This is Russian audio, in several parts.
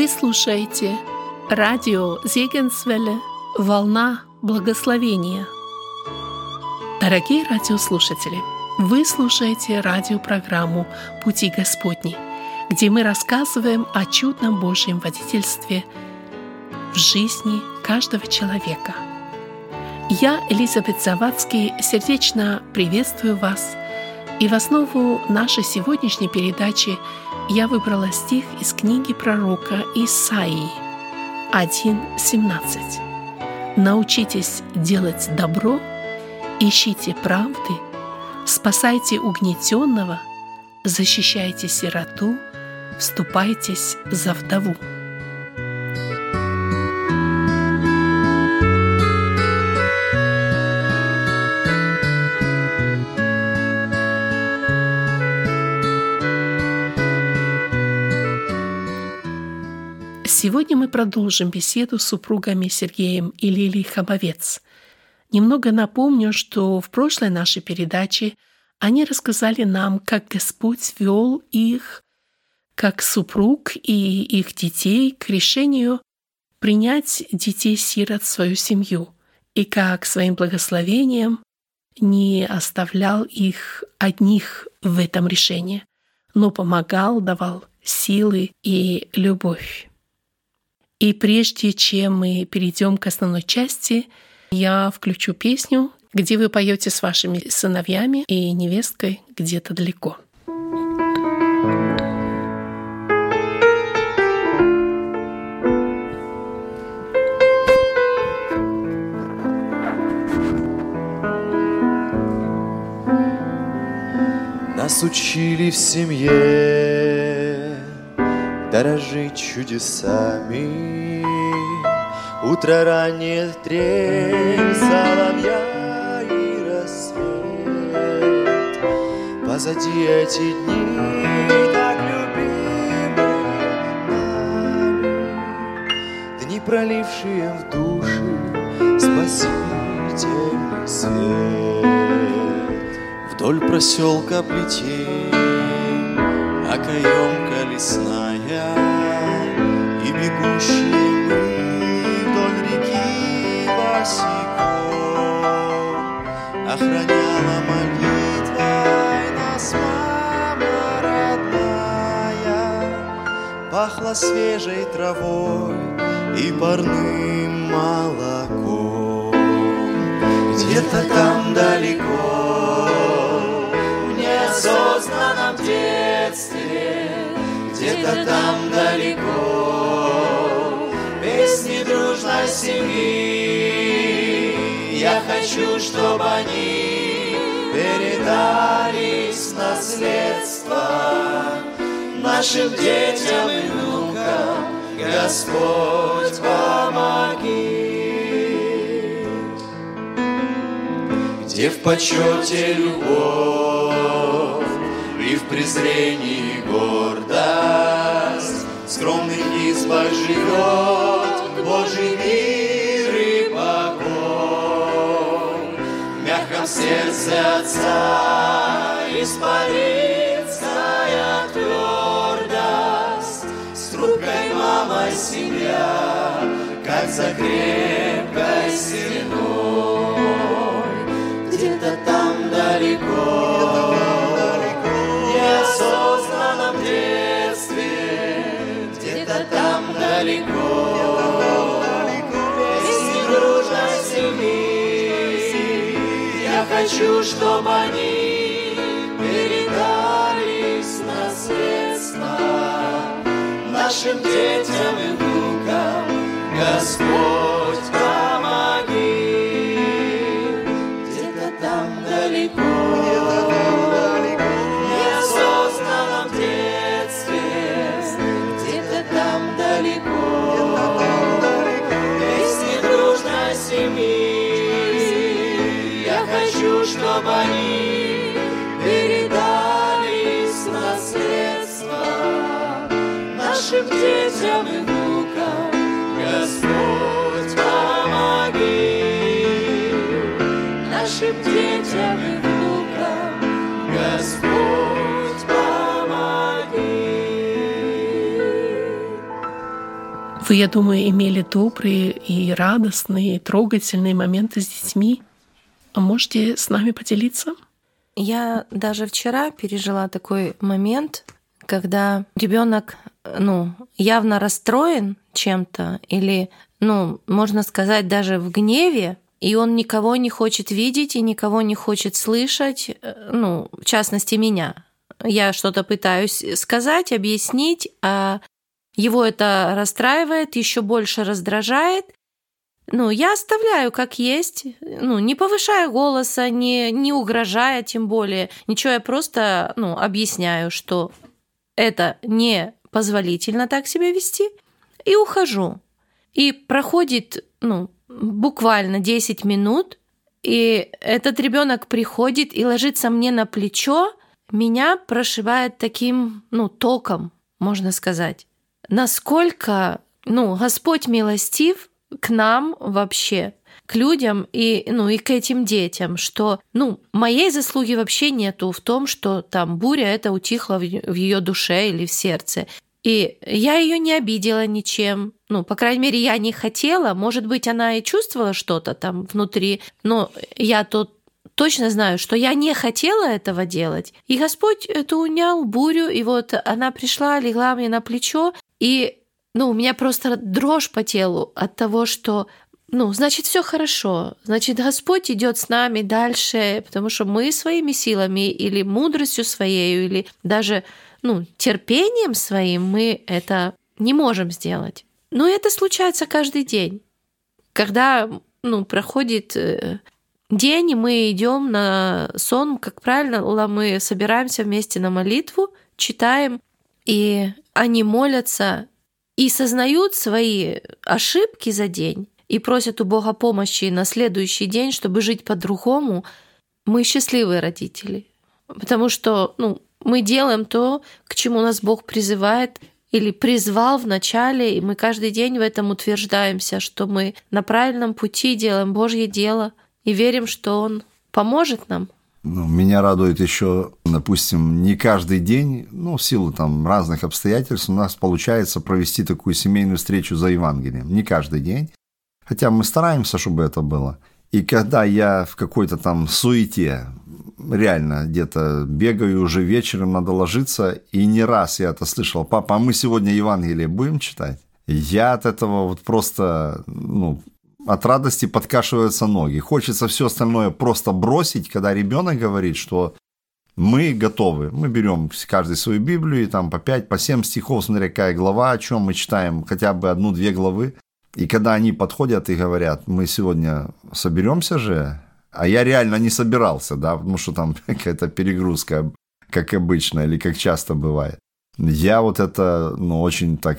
Вы слушаете радио Зегенсвелле «Волна благословения». Дорогие радиослушатели, вы слушаете радиопрограмму «Пути Господни», где мы рассказываем о чудном Божьем водительстве в жизни каждого человека. Я, Элизабет Завадский, сердечно приветствую вас, и в основу нашей сегодняшней передачи я выбрала стих из книги пророка Исаии 1.17. «Научитесь делать добро, ищите правды, спасайте угнетенного, защищайте сироту, вступайтесь за вдову». Сегодня мы продолжим беседу с супругами Сергеем и Лилией Хабовец. Немного напомню, что в прошлой нашей передаче они рассказали нам, как Господь вел их, как супруг и их детей к решению принять детей-сирот в свою семью, и как своим благословением не оставлял их одних в этом решении, но помогал, давал силы и любовь. И прежде чем мы перейдем к основной части, я включу песню, где вы поете с вашими сыновьями и невесткой где-то далеко. Нас учили в семье дорожить чудесами. Утро раннее трель соловья и рассвет. Позади эти дни так любимые нами, Дни, пролившие в души спасительный свет. Вдоль проселка плетей окоемка лесная, бегущие мы вдоль реки босиком, охраняла молитвой нас мама родная, пахло свежей травой и парным молоком. Где-то там далеко, в неосознанном детстве, где-то там далеко. Песни дружной семьи Я хочу, чтобы они передались наследство Нашим детям и внукам. Господь помоги. Где в почете любовь и в презрении гордость. В скромных избах живет Божий мир и покой. В мягком сердце Отца испаринская твердость. С трубкой мамой семья, как за крепкой стеной. Где-то там далеко далеко, песни дружной семьи. Я хочу, чтобы они передались наследство нашим детям и внукам. Господь, чтобы они передались наследство нашим детям и внукам. Господь, помоги нашим детям и внукам. Господь, помоги. Вы, я думаю, имели добрые и радостные, и трогательные моменты с детьми. А можете с нами поделиться? Я даже вчера пережила такой момент, когда ребенок ну, явно расстроен чем-то или, ну, можно сказать, даже в гневе, и он никого не хочет видеть и никого не хочет слышать, э, ну, в частности, меня. Я что-то пытаюсь сказать, объяснить, а его это расстраивает, еще больше раздражает. Ну, я оставляю как есть, ну, не повышая голоса, не, не угрожая тем более. Ничего, я просто, ну, объясняю, что это не позволительно так себя вести, и ухожу. И проходит, ну, буквально 10 минут, и этот ребенок приходит и ложится мне на плечо, меня прошивает таким, ну, током, можно сказать. Насколько, ну, Господь милостив к нам вообще, к людям и, ну, и к этим детям, что, ну, моей заслуги вообще нету в том, что там буря это утихла в ее душе или в сердце. И я ее не обидела ничем. Ну, по крайней мере, я не хотела. Может быть, она и чувствовала что-то там внутри, но я тут точно знаю, что я не хотела этого делать. И Господь это унял бурю, и вот она пришла, легла мне на плечо, и ну, у меня просто дрожь по телу от того, что ну, значит, все хорошо. Значит, Господь идет с нами дальше, потому что мы своими силами или мудростью своей, или даже ну, терпением своим мы это не можем сделать. Но это случается каждый день. Когда ну, проходит э, день, и мы идем на сон, как правильно, мы собираемся вместе на молитву, читаем, и они молятся и сознают свои ошибки за день и просят у Бога помощи на следующий день, чтобы жить по-другому, мы счастливые родители. Потому что ну, мы делаем то, к чему нас Бог призывает или призвал в начале, и мы каждый день в этом утверждаемся, что мы на правильном пути делаем Божье дело и верим, что Он поможет нам. Ну, меня радует еще, допустим, не каждый день, ну, в силу там разных обстоятельств, у нас получается провести такую семейную встречу за Евангелием. Не каждый день. Хотя мы стараемся, чтобы это было. И когда я в какой-то там суете, реально где-то бегаю уже вечером, надо ложиться, и не раз я это слышал, папа, а мы сегодня Евангелие будем читать? Я от этого вот просто, ну, от радости подкашиваются ноги. Хочется все остальное просто бросить, когда ребенок говорит, что мы готовы. Мы берем каждый свою Библию, и там по 5, по 7 стихов, смотря какая глава, о чем мы читаем, хотя бы одну-две главы. И когда они подходят и говорят, мы сегодня соберемся же, а я реально не собирался, да, потому что там какая-то перегрузка, как обычно, или как часто бывает. Я вот это, ну, очень так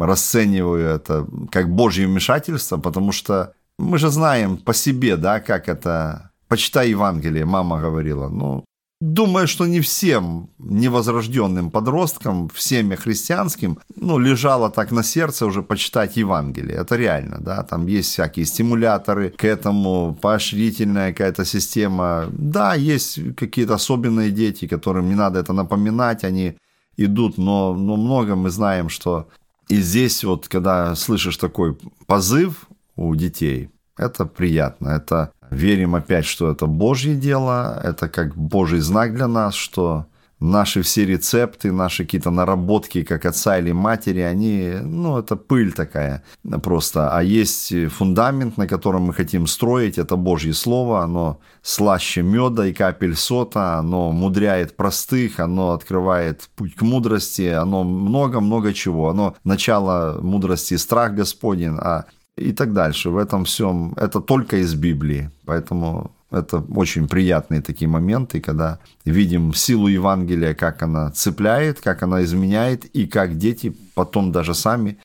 расцениваю это как божье вмешательство, потому что мы же знаем по себе, да, как это... Почитай Евангелие, мама говорила. Ну, Думаю, что не всем невозрожденным подросткам в семье христианским ну, лежало так на сердце уже почитать Евангелие. Это реально, да, там есть всякие стимуляторы к этому, поощрительная какая-то система. Да, есть какие-то особенные дети, которым не надо это напоминать, они идут, но, но много мы знаем, что и здесь вот, когда слышишь такой позыв у детей, это приятно, это Верим опять, что это Божье дело, это как Божий знак для нас, что наши все рецепты, наши какие-то наработки, как отца или матери, они, ну, это пыль такая просто. А есть фундамент, на котором мы хотим строить, это Божье Слово, оно слаще меда и капель сота, оно мудряет простых, оно открывает путь к мудрости, оно много-много чего. Оно начало мудрости страх Господень, а и так дальше. В этом всем это только из Библии. Поэтому это очень приятные такие моменты, когда видим силу Евангелия, как она цепляет, как она изменяет, и как дети потом даже сами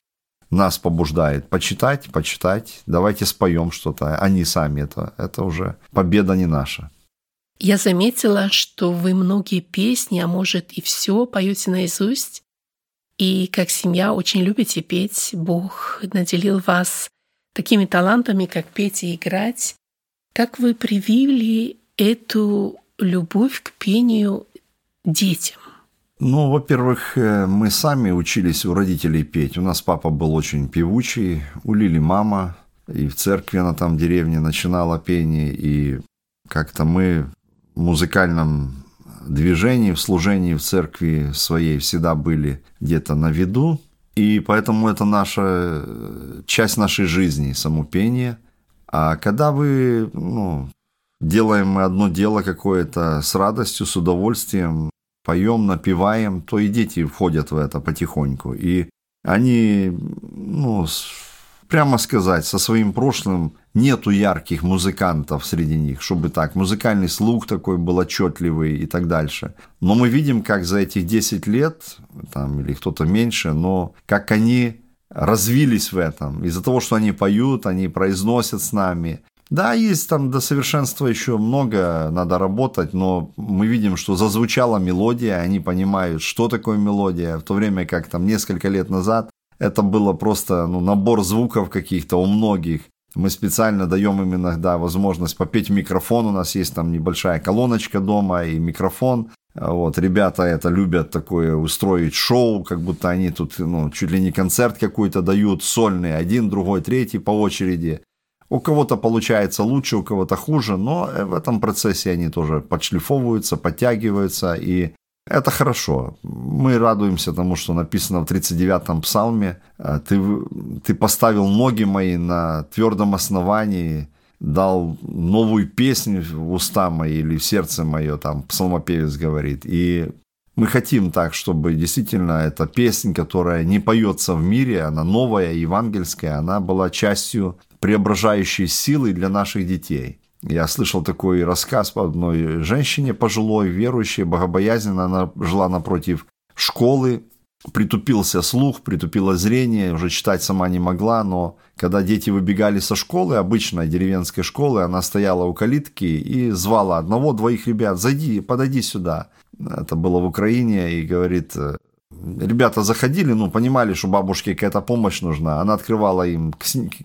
нас побуждают почитать, почитать, давайте споем что-то. Они сами это, это уже победа не наша. Я заметила, что вы многие песни, а может и все поете наизусть. И как семья очень любите петь. Бог наделил вас такими талантами, как петь и играть, как вы привили эту любовь к пению детям? Ну, во-первых, э, мы сами учились у родителей петь. У нас папа был очень певучий, у Лили мама, и в церкви она там в деревне начинала пение, и как-то мы в музыкальном движении, в служении в церкви своей всегда были где-то на виду, и поэтому это наша э, часть нашей жизни, само пение. А когда вы, ну, делаем мы одно дело какое-то с радостью, с удовольствием, поем, напеваем, то и дети входят в это потихоньку. И они, ну, прямо сказать, со своим прошлым нету ярких музыкантов среди них, чтобы так, музыкальный слух такой был отчетливый и так дальше. Но мы видим, как за этих 10 лет, там, или кто-то меньше, но как они развились в этом. Из-за того, что они поют, они произносят с нами. Да, есть там до совершенства еще много, надо работать, но мы видим, что зазвучала мелодия, они понимают, что такое мелодия, в то время как там несколько лет назад это было просто ну, набор звуков каких-то у многих. Мы специально даем им иногда возможность попеть микрофон. У нас есть там небольшая колоночка дома и микрофон. Вот, ребята это любят такое устроить шоу, как будто они тут ну, чуть ли не концерт какой-то дают, сольный, один, другой, третий по очереди. У кого-то получается лучше, у кого-то хуже, но в этом процессе они тоже подшлифовываются, подтягиваются, и это хорошо. Мы радуемся тому, что написано в 39-м псалме. «Э, ты, ты поставил ноги мои на твердом основании, дал новую песню в уста мои или в сердце мое, там псалмопевец говорит. И мы хотим так, чтобы действительно эта песня, которая не поется в мире, она новая, евангельская, она была частью преображающей силы для наших детей – я слышал такой рассказ по одной женщине пожилой, верующей, богобоязненно. Она жила напротив школы, притупился слух, притупило зрение, уже читать сама не могла, но когда дети выбегали со школы, обычной деревенской школы, она стояла у калитки и звала одного-двоих ребят, зайди, подойди сюда. Это было в Украине, и говорит, ребята заходили, ну, понимали, что бабушке какая-то помощь нужна. Она открывала им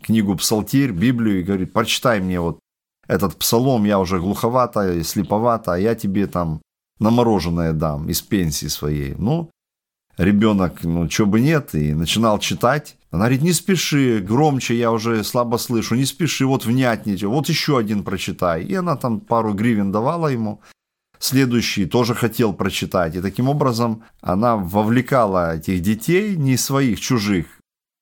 книгу «Псалтирь», Библию и говорит, прочитай мне вот этот псалом я уже глуховато слеповато, а я тебе там на мороженое дам из пенсии своей. Ну, ребенок, ну, чего бы нет, и начинал читать. Она говорит, не спеши, громче, я уже слабо слышу, не спеши, вот внятнее, вот еще один прочитай. И она там пару гривен давала ему. Следующий тоже хотел прочитать. И таким образом она вовлекала этих детей, не своих, чужих,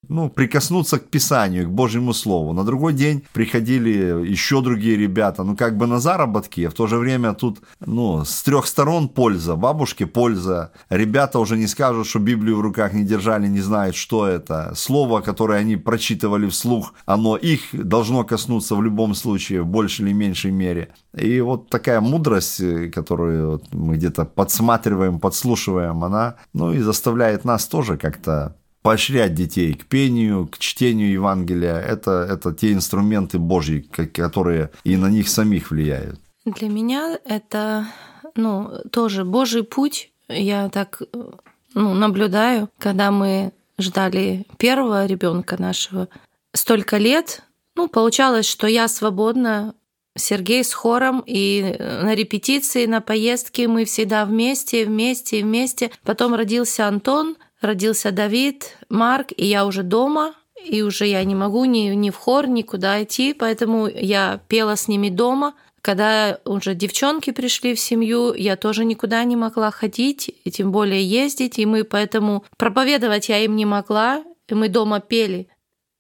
ну, прикоснуться к Писанию, к Божьему Слову. На другой день приходили еще другие ребята, ну, как бы на заработки, а в то же время тут, ну, с трех сторон польза, бабушке польза. Ребята уже не скажут, что Библию в руках не держали, не знают, что это. Слово, которое они прочитывали вслух, оно их должно коснуться в любом случае, в большей или меньшей мере. И вот такая мудрость, которую мы где-то подсматриваем, подслушиваем, она, ну, и заставляет нас тоже как-то поощрять детей к пению, к чтению Евангелия. Это, это те инструменты Божьи, которые и на них самих влияют. Для меня это ну, тоже Божий путь. Я так ну, наблюдаю, когда мы ждали первого ребенка нашего столько лет, ну, получалось, что я свободна, Сергей с хором, и на репетиции, на поездке мы всегда вместе, вместе, вместе. Потом родился Антон — родился Давид, Марк, и я уже дома, и уже я не могу ни, ни в хор, никуда идти, поэтому я пела с ними дома. Когда уже девчонки пришли в семью, я тоже никуда не могла ходить, и тем более ездить, и мы поэтому проповедовать я им не могла, и мы дома пели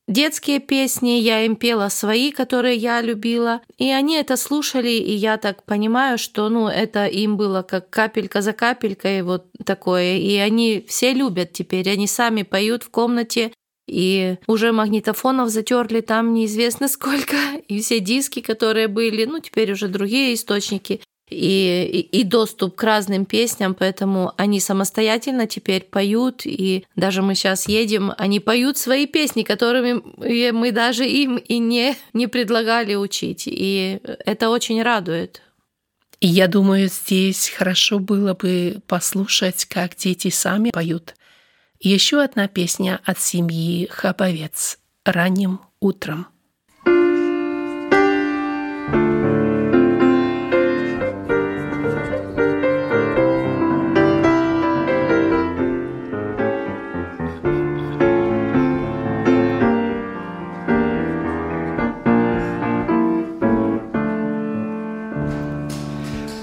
детские песни, я им пела свои, которые я любила, и они это слушали, и я так понимаю, что ну это им было как капелька за капелькой вот такое, и они все любят теперь, они сами поют в комнате, и уже магнитофонов затерли там неизвестно сколько, и все диски, которые были, ну теперь уже другие источники, и, и, и доступ к разным песням, поэтому они самостоятельно теперь поют, и даже мы сейчас едем, они поют свои песни, которыми мы даже им и не, не предлагали учить, и это очень радует. Я думаю, здесь хорошо было бы послушать, как дети сами поют. Еще одна песня от семьи Хабовец «Ранним утром».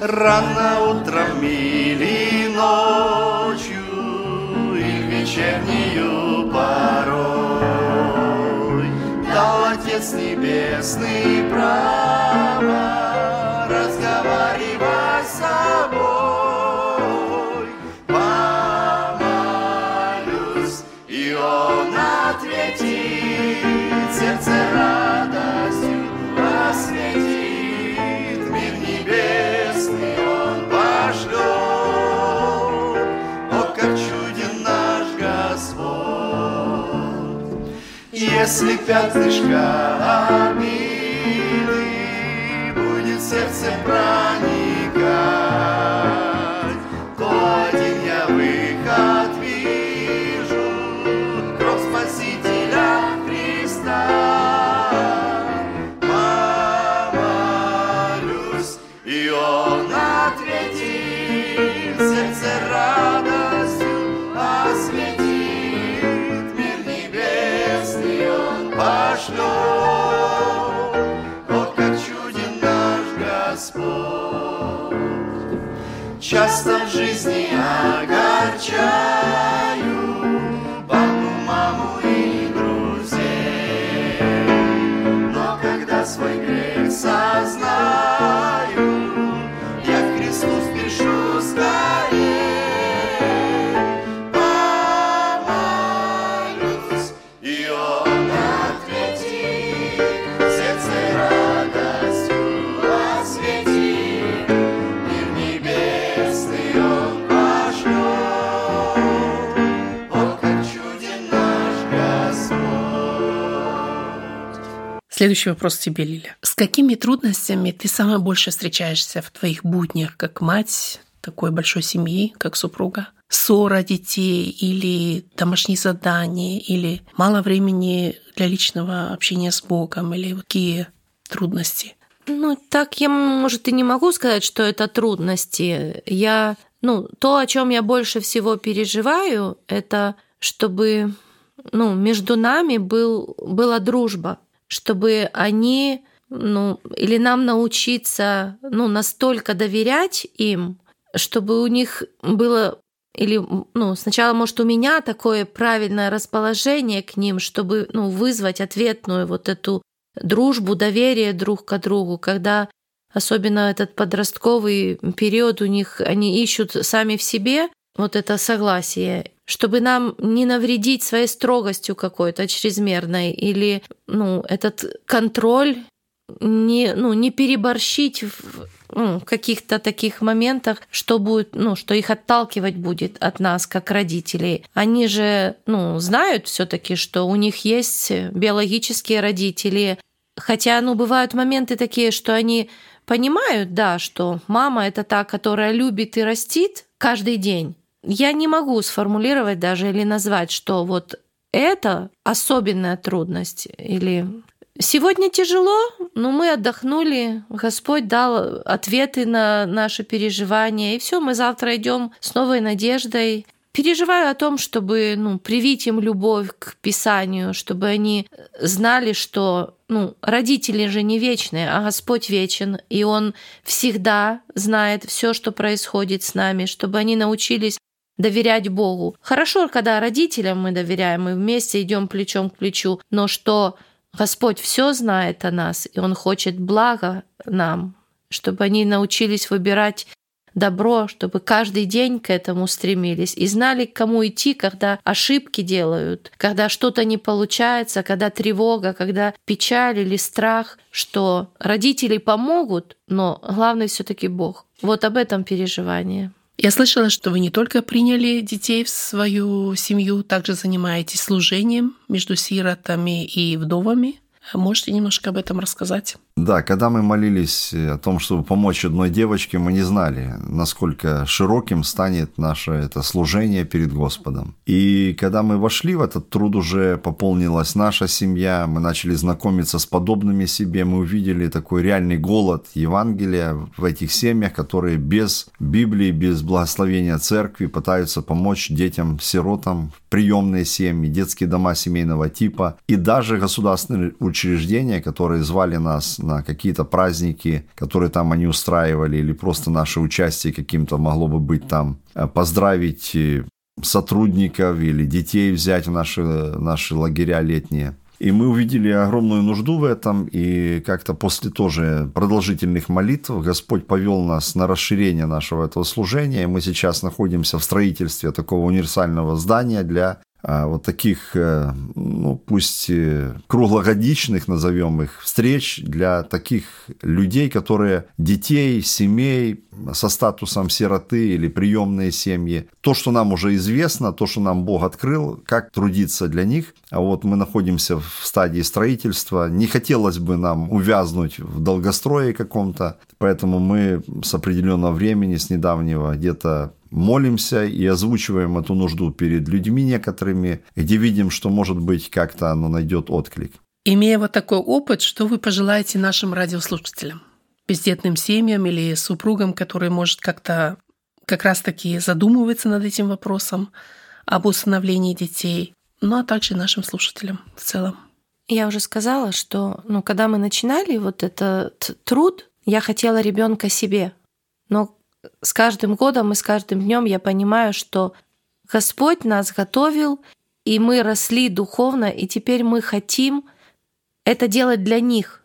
Рано утром или ночью, и вечернюю порой. Дал Отец Небесный право Если пятнышко обиды будет сердце проникать, Часто в жизни Следующий вопрос тебе, Лиля. С какими трудностями ты самое больше встречаешься в твоих буднях, как мать такой большой семьи, как супруга? Ссора детей или домашние задания, или мало времени для личного общения с Богом, или какие трудности? Ну, так я, может, и не могу сказать, что это трудности. Я, ну, то, о чем я больше всего переживаю, это чтобы, ну, между нами был, была дружба, чтобы они, ну, или нам научиться, ну, настолько доверять им, чтобы у них было или ну, сначала, может, у меня такое правильное расположение к ним, чтобы ну, вызвать ответную вот эту дружбу, доверие друг к другу, когда особенно этот подростковый период у них, они ищут сами в себе вот это согласие, чтобы нам не навредить своей строгостью какой-то чрезмерной или ну, этот контроль не, ну, не переборщить в ну, каких-то таких моментах, что будет, ну, что их отталкивать будет от нас, как родителей. Они же, ну, знают все-таки, что у них есть биологические родители. Хотя, ну, бывают моменты такие, что они понимают, да, что мама это та, которая любит и растит каждый день. Я не могу сформулировать даже или назвать, что вот это особенная трудность или Сегодня тяжело, но мы отдохнули. Господь дал ответы на наши переживания. И все, мы завтра идем с новой надеждой. Переживаю о том, чтобы ну, привить им любовь к Писанию, чтобы они знали, что ну, родители же не вечные, а Господь вечен, и Он всегда знает все, что происходит с нами, чтобы они научились доверять Богу. Хорошо, когда родителям мы доверяем, мы вместе идем плечом к плечу, но что Господь все знает о нас, и Он хочет блага нам, чтобы они научились выбирать добро, чтобы каждый день к этому стремились и знали, к кому идти, когда ошибки делают, когда что-то не получается, когда тревога, когда печаль или страх, что родители помогут, но главный все-таки Бог. Вот об этом переживание. Я слышала, что вы не только приняли детей в свою семью, также занимаетесь служением между сиротами и вдовами. Можете немножко об этом рассказать? Да, когда мы молились о том, чтобы помочь одной девочке, мы не знали, насколько широким станет наше это служение перед Господом. И когда мы вошли в этот труд, уже пополнилась наша семья, мы начали знакомиться с подобными себе, мы увидели такой реальный голод Евангелия в этих семьях, которые без Библии, без благословения церкви пытаются помочь детям-сиротам, приемные семьи, детские дома семейного типа и даже государственные учреждения, которые звали нас на какие-то праздники, которые там они устраивали, или просто наше участие каким-то могло бы быть там, э, поздравить э, сотрудников или детей взять в наши, наши лагеря летние. И мы увидели огромную нужду в этом, и как-то после тоже продолжительных молитв Господь повел нас на расширение нашего этого служения, и мы сейчас находимся в строительстве такого универсального здания для вот таких, э, ну, пусть э, круглогодичных, назовем их, встреч для таких людей, которые детей, семей со статусом сироты или приемные семьи. То, что нам уже известно, то, что нам Бог открыл, как трудиться для них. А вот мы находимся в стадии строительства. Не хотелось бы нам увязнуть в долгострое каком-то, поэтому мы с определенного времени, с недавнего, где-то молимся и озвучиваем эту нужду перед людьми некоторыми, где видим, что, может быть, как-то оно найдет отклик. Имея вот такой опыт, что вы пожелаете нашим радиослушателям? Бездетным семьям или супругам, которые, может, как-то как раз-таки задумываются над этим вопросом об усыновлении детей, ну а также нашим слушателям в целом. Я уже сказала, что ну, когда мы начинали вот этот труд, я хотела ребенка себе. Но с каждым годом и с каждым днем я понимаю, что Господь нас готовил, и мы росли духовно, и теперь мы хотим это делать для них.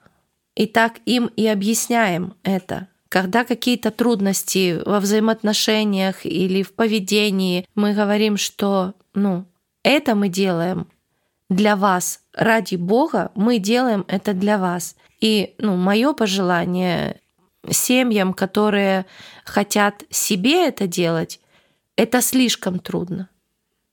И так им и объясняем это. Когда какие-то трудности во взаимоотношениях или в поведении, мы говорим, что ну, это мы делаем для вас, ради Бога, мы делаем это для вас. И ну, мое пожелание семьям, которые хотят себе это делать, это слишком трудно.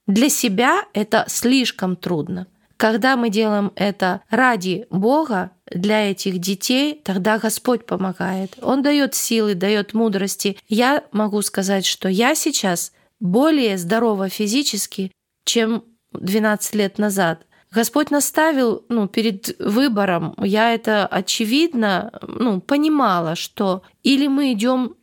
Для себя это слишком трудно. Когда мы делаем это ради Бога, для этих детей, тогда Господь помогает. Он дает силы, дает мудрости. Я могу сказать, что я сейчас более здорова физически, чем 12 лет назад. Господь наставил ну, перед выбором. Я это очевидно ну, понимала, что или мы идем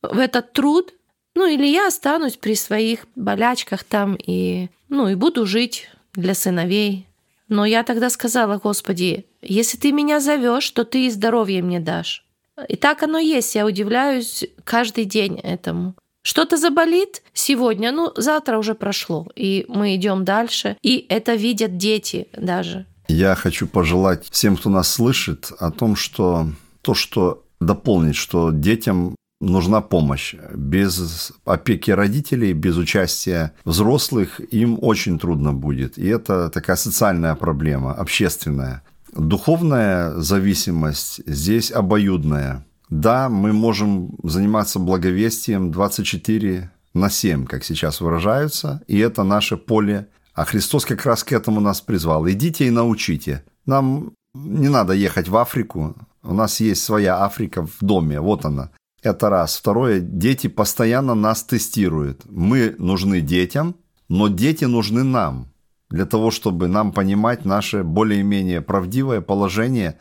в этот труд, ну или я останусь при своих болячках там и, ну, и буду жить для сыновей. Но я тогда сказала, Господи, если ты меня зовешь, то ты и здоровье мне дашь. И так оно есть. Я удивляюсь каждый день этому. Что-то заболит сегодня, ну, завтра уже прошло, и мы идем дальше, и это видят дети даже. Я хочу пожелать всем, кто нас слышит, о том, что то, что дополнить, что детям нужна помощь. Без опеки родителей, без участия взрослых им очень трудно будет. И это такая социальная проблема, общественная. Духовная зависимость здесь обоюдная. Да, мы можем заниматься благовестием 24 на 7, как сейчас выражаются, и это наше поле. А Христос как раз к этому нас призвал. Идите и научите. Нам не надо ехать в Африку. У нас есть своя Африка в доме. Вот она. Это раз. Второе. Дети постоянно нас тестируют. Мы нужны детям, но дети нужны нам. Для того, чтобы нам понимать наше более-менее правдивое положение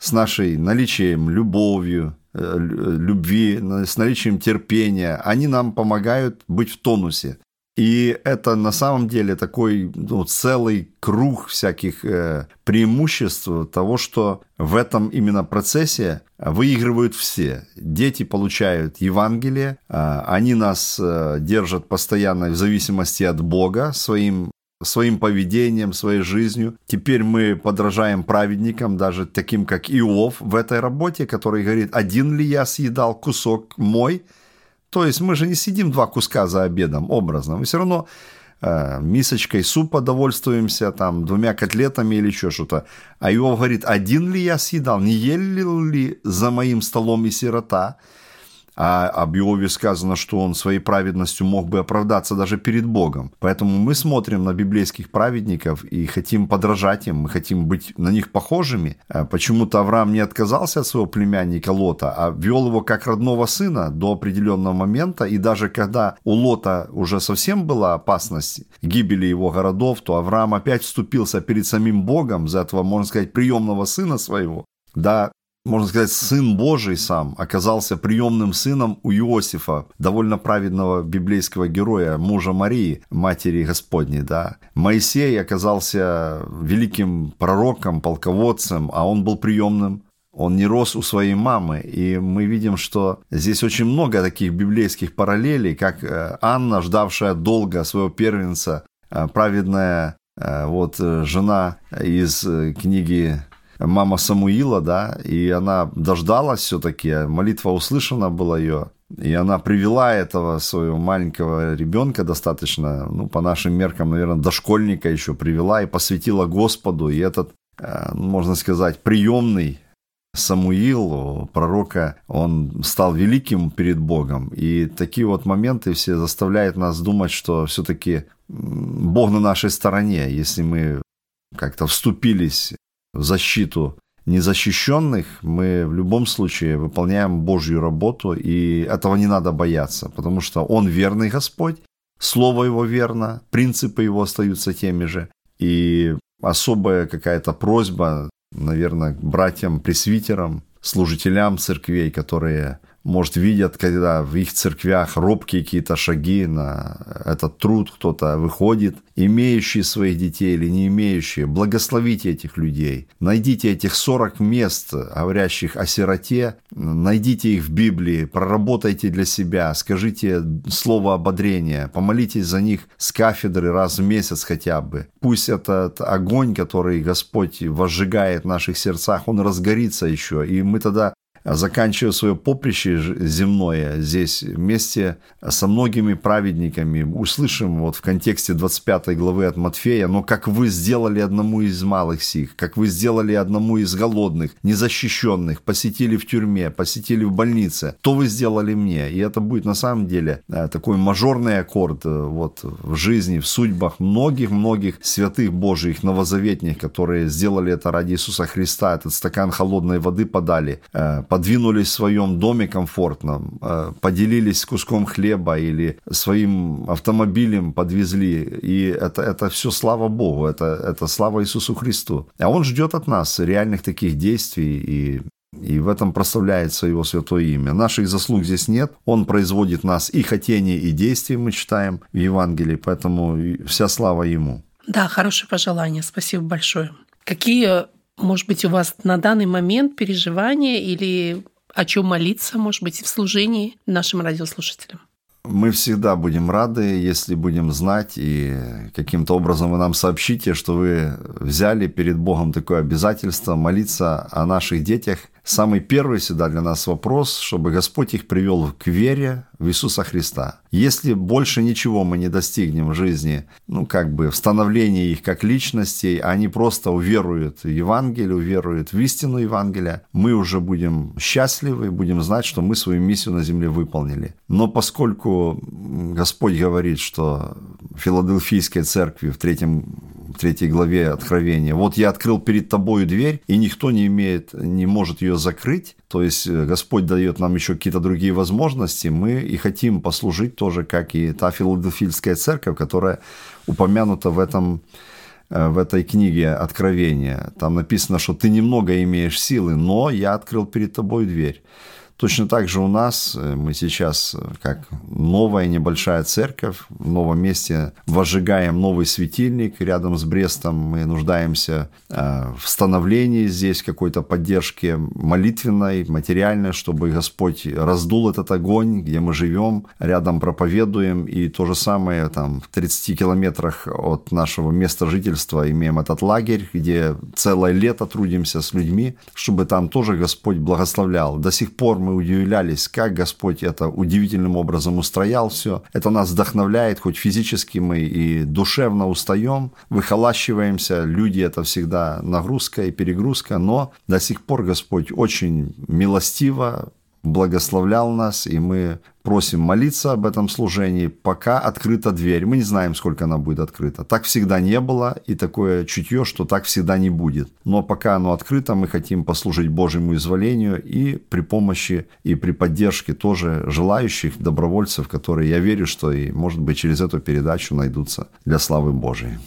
с нашей наличием любовью, любви, с наличием терпения, они нам помогают быть в тонусе. И это на самом деле такой ну, целый круг всяких э, преимуществ того, что в этом именно процессе выигрывают все. Дети получают Евангелие, э, они нас э, держат постоянно в зависимости от Бога своим своим поведением, своей жизнью. Теперь мы подражаем праведникам, даже таким, как Иов в этой работе, который говорит, один ли я съедал кусок мой? То есть мы же не сидим два куска за обедом, образно. Мы все равно э, мисочкой супа довольствуемся, там, двумя котлетами или еще что-то. А Иов говорит, один ли я съедал, не ели ли за моим столом и сирота? А об Иове сказано, что он своей праведностью мог бы оправдаться даже перед Богом. Поэтому мы смотрим на библейских праведников и хотим подражать им, мы хотим быть на них похожими. А почему-то Авраам не отказался от своего племянника Лота, а вел его как родного сына до определенного момента. И даже когда у Лота уже совсем была опасность гибели его городов, то Авраам опять вступился перед самим Богом за этого, можно сказать, приемного сына своего. Да, можно сказать, Сын Божий сам оказался приемным сыном у Иосифа, довольно праведного библейского героя, мужа Марии, матери Господней, да. Моисей оказался великим пророком, полководцем, а он был приемным он не рос у своей мамы. И мы видим, что здесь очень много таких библейских параллелей, как э, Анна, ждавшая долго своего первенца, э, праведная э, вот жена из книги мама Самуила, да, и она дождалась все-таки, молитва услышана была ее, и она привела этого своего маленького ребенка достаточно, ну, по нашим меркам, наверное, дошкольника еще привела и посвятила Господу. И этот, можно сказать, приемный Самуил, пророка, он стал великим перед Богом. И такие вот моменты все заставляют нас думать, что все-таки Бог на нашей стороне, если мы как-то вступились в защиту незащищенных, мы в любом случае выполняем Божью работу, и этого не надо бояться, потому что Он верный Господь, Слово Его верно, принципы Его остаются теми же, и особая какая-то просьба наверное, братьям-пресвитерам, служителям церквей, которые может, видят, когда в их церквях робкие какие-то шаги на этот труд, кто-то выходит, имеющие своих детей или не имеющие, благословите этих людей. Найдите этих 40 мест, говорящих о сироте, найдите их в Библии, проработайте для себя, скажите слово ободрения, помолитесь за них с кафедры раз в месяц хотя бы. Пусть этот огонь, который Господь возжигает в наших сердцах, он разгорится еще, и мы тогда заканчивая свое поприще земное здесь вместе со многими праведниками, услышим вот в контексте 25 главы от Матфея, но как вы сделали одному из малых сих, как вы сделали одному из голодных, незащищенных, посетили в тюрьме, посетили в больнице, то вы сделали мне. И это будет на самом деле э, такой мажорный аккорд э, вот в жизни, в судьбах многих-многих святых Божьих, новозаветных, которые сделали это ради Иисуса Христа, этот стакан холодной воды подали, э, подвинулись в своем доме комфортном, э, поделились куском хлеба или своим автомобилем подвезли. И это, это все слава Богу, это, это слава Иисусу Христу. А Он ждет от нас реальных таких действий и и в этом прославляется Его святое имя. Наших заслуг здесь нет. Он производит нас и хотение, и действия, мы читаем в Евангелии, поэтому вся слава Ему. Да, хорошее пожелание. Спасибо большое. Какие может быть, у вас на данный момент переживания или о чем молиться, может быть, в служении нашим радиослушателям? Мы всегда будем рады, если будем знать и каким-то образом вы нам сообщите, что вы взяли перед Богом такое обязательство молиться о наших детях самый первый всегда для нас вопрос, чтобы Господь их привел к вере в Иисуса Христа. Если больше ничего мы не достигнем в жизни, ну, как бы, в становлении их как личностей, а они просто уверуют в Евангелие, уверуют в истину Евангелия, мы уже будем счастливы, будем знать, что мы свою миссию на земле выполнили. Но поскольку Господь говорит, что в Филадельфийской церкви в третьем третьей главе Откровения. Вот я открыл перед тобою дверь, и никто не имеет, не может ее закрыть. То есть э, Господь дает нам еще какие-то другие возможности. Мы и хотим послужить тоже, как и та филадельфийская церковь, которая упомянута в этом э, в этой книге Откровения. Там написано, что ты немного имеешь силы, но я открыл перед тобой дверь. Точно так же у нас, э, мы сейчас, э, как новая небольшая церковь, в новом месте возжигаем новый светильник рядом с Брестом. Мы нуждаемся э, в становлении здесь, какой-то поддержки молитвенной, материальной, чтобы Господь раздул этот огонь, где мы живем, рядом проповедуем. И то же самое там в 30 километрах от нашего места жительства имеем этот лагерь, где целое лето трудимся с людьми, чтобы там тоже Господь благословлял. До сих пор мы удивлялись, как Господь это удивительным образом устроял все. Это нас вдохновляет, хоть физически мы и душевно устаем, выхолащиваемся. Люди – это всегда нагрузка и перегрузка, но до сих пор Господь очень милостиво благословлял нас, и мы просим молиться об этом служении, пока открыта дверь. Мы не знаем, сколько она будет открыта. Так всегда не было, и такое чутье, что так всегда не будет. Но пока оно открыто, мы хотим послужить Божьему изволению и при помощи и при поддержке тоже желающих добровольцев, которые, я верю, что и, может быть, через эту передачу найдутся для славы Божией.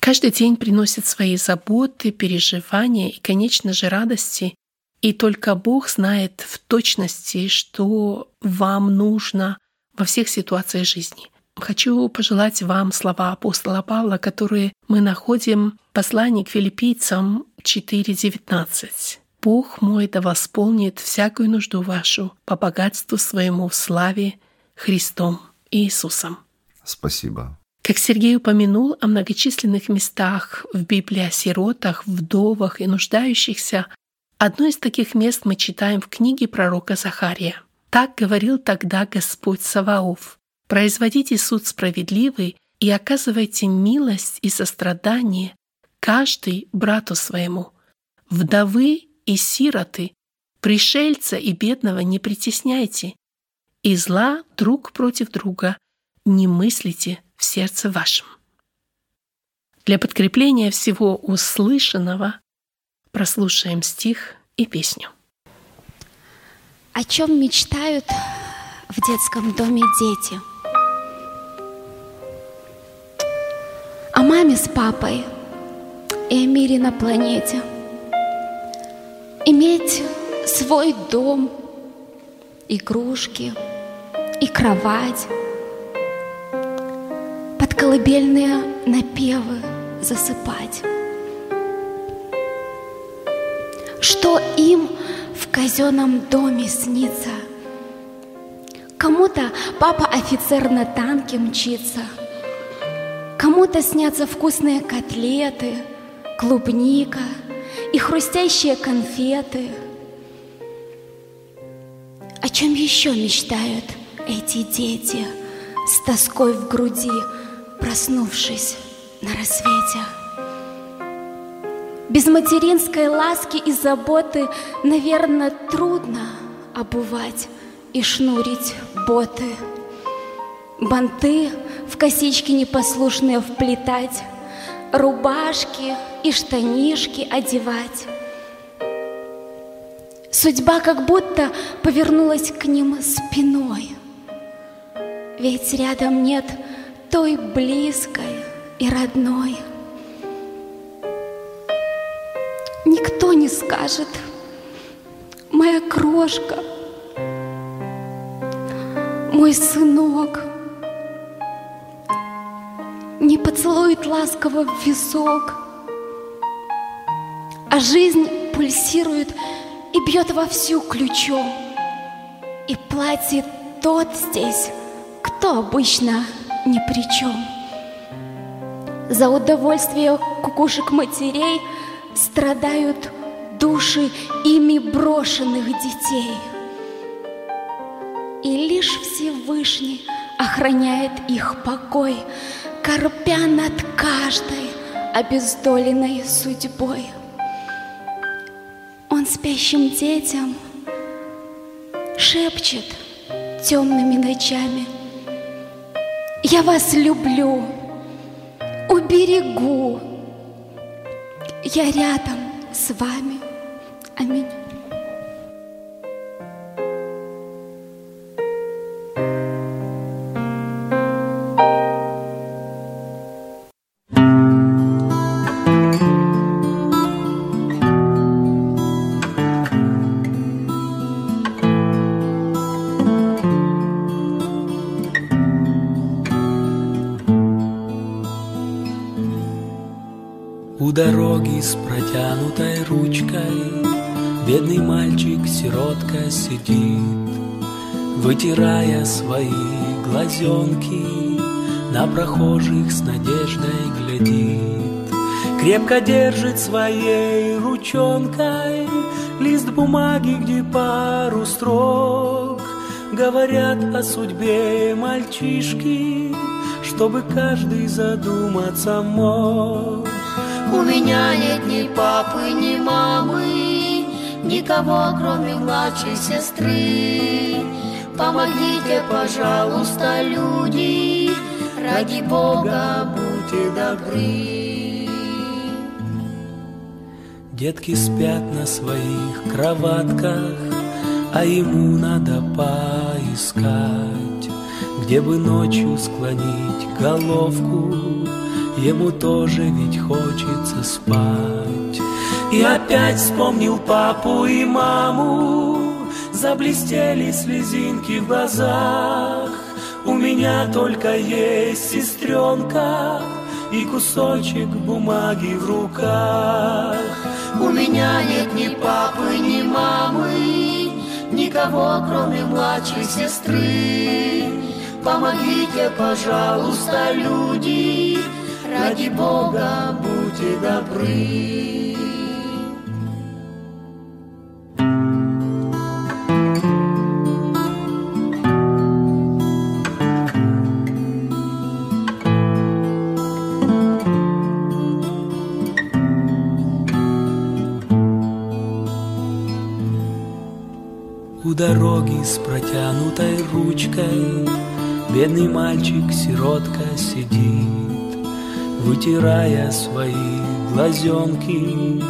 Каждый день приносит свои заботы, переживания и, конечно же, радости и только Бог знает в точности, что вам нужно во всех ситуациях жизни. Хочу пожелать вам слова апостола Павла, которые мы находим в послании к филиппийцам, 4.19. «Бог мой да восполнит всякую нужду вашу по богатству своему в славе Христом Иисусом». Спасибо. Как Сергей упомянул о многочисленных местах в Библии о сиротах, вдовах и нуждающихся, одно из таких мест мы читаем в книге пророка Захария. «Так говорил тогда Господь Саваоф, производите суд справедливый и оказывайте милость и сострадание каждый брату своему. Вдовы и сироты, пришельца и бедного не притесняйте, и зла друг против друга не мыслите в сердце вашем. Для подкрепления всего услышанного прослушаем стих и песню. О чем мечтают в детском доме дети? О маме с папой и о мире на планете. Иметь свой дом, игрушки и кровать, под колыбельные напевы засыпать. Что им в казенном доме снится? Кому-то папа офицер на танке мчится, Кому-то снятся вкусные котлеты, клубника и хрустящие конфеты. О чем еще мечтают эти дети с тоской в груди, проснувшись на рассвете? Без материнской ласки и заботы, наверное, трудно обувать и шнурить боты. Банты в косички непослушные вплетать, рубашки и штанишки одевать. Судьба как будто повернулась к ним спиной, ведь рядом нет той близкой и родной – Никто не скажет, моя крошка, мой сынок, не поцелует ласково в висок, а жизнь пульсирует и бьет вовсю ключом, и платит тот здесь, кто обычно ни при чем. За удовольствие кукушек матерей – страдают души ими брошенных детей. И лишь Всевышний охраняет их покой, корпя над каждой обездоленной судьбой. Он спящим детям шепчет темными ночами, «Я вас люблю, уберегу, я рядом с вами. Аминь. Дороги с протянутой ручкой Бедный мальчик-сиротка сидит, Вытирая свои глазенки, На прохожих с надеждой глядит. Крепко держит своей ручонкой Лист бумаги, где пару строк Говорят о судьбе мальчишки, Чтобы каждый задуматься мог. У меня нет ни папы, ни мамы, Никого, кроме младшей сестры. Помогите, пожалуйста, люди, Ради Бога будьте добры. Детки спят на своих кроватках, А ему надо поискать, Где бы ночью склонить головку, Ему тоже ведь хочется спать. И опять вспомнил папу и маму, Заблестели слезинки в глазах. У меня только есть сестренка И кусочек бумаги в руках. У меня нет ни папы, ни мамы, Никого, кроме младшей сестры. Помогите, пожалуйста, люди, Ради Бога, будьте добры. У дороги с протянутой ручкой Бедный мальчик-сиротка сидит Вытирая свои глазенки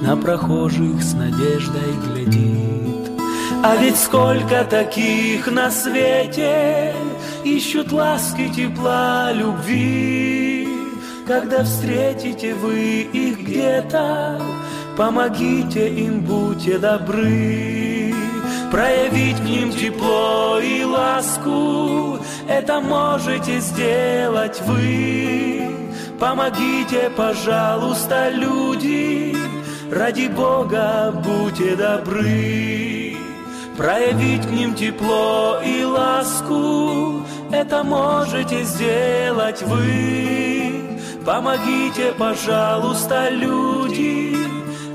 На прохожих с надеждой глядит. А ведь сколько таких на свете Ищут ласки, тепла, любви. Когда встретите вы их где-то Помогите им, будьте добры. Проявить к ним тепло и ласку Это можете сделать вы Помогите, пожалуйста, люди. Ради Бога, будьте добры. Проявить к ним тепло и ласку. Это можете сделать вы. Помогите, пожалуйста, люди.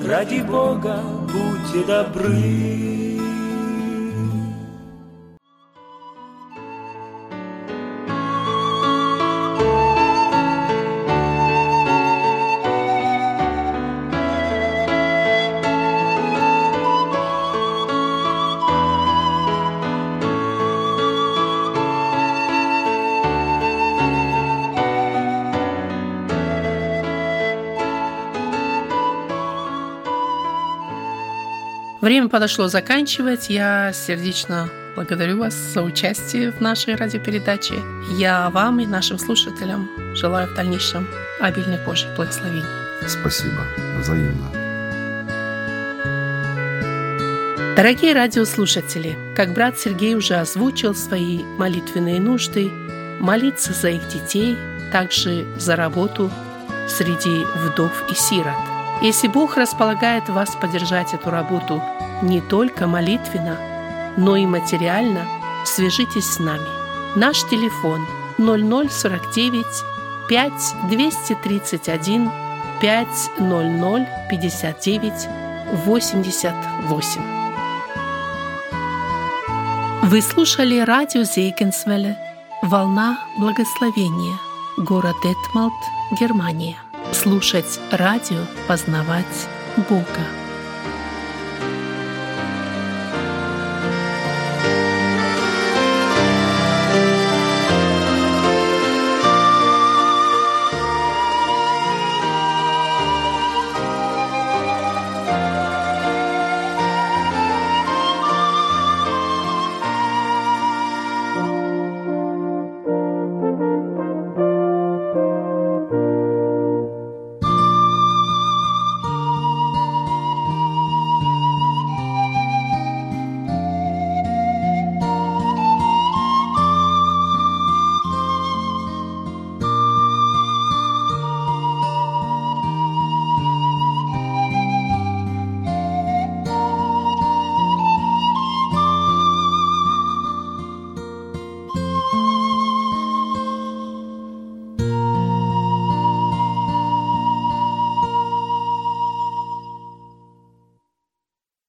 Ради Бога, будьте добры Время подошло заканчивать. Я сердечно благодарю вас за участие в нашей радиопередаче. Я вам и нашим слушателям желаю в дальнейшем обильных Божьих благословений. Спасибо. Взаимно. Дорогие радиослушатели, как брат Сергей уже озвучил свои молитвенные нужды, молиться за их детей, также за работу среди вдов и сирот. Если Бог располагает вас поддержать эту работу не только молитвенно, но и материально, свяжитесь с нами. Наш телефон 0049 5 231 500 59 88. Вы слушали радио Зейгенсвелле «Волна благословения», город Детмалт, Германия. Слушать радио, познавать Бога.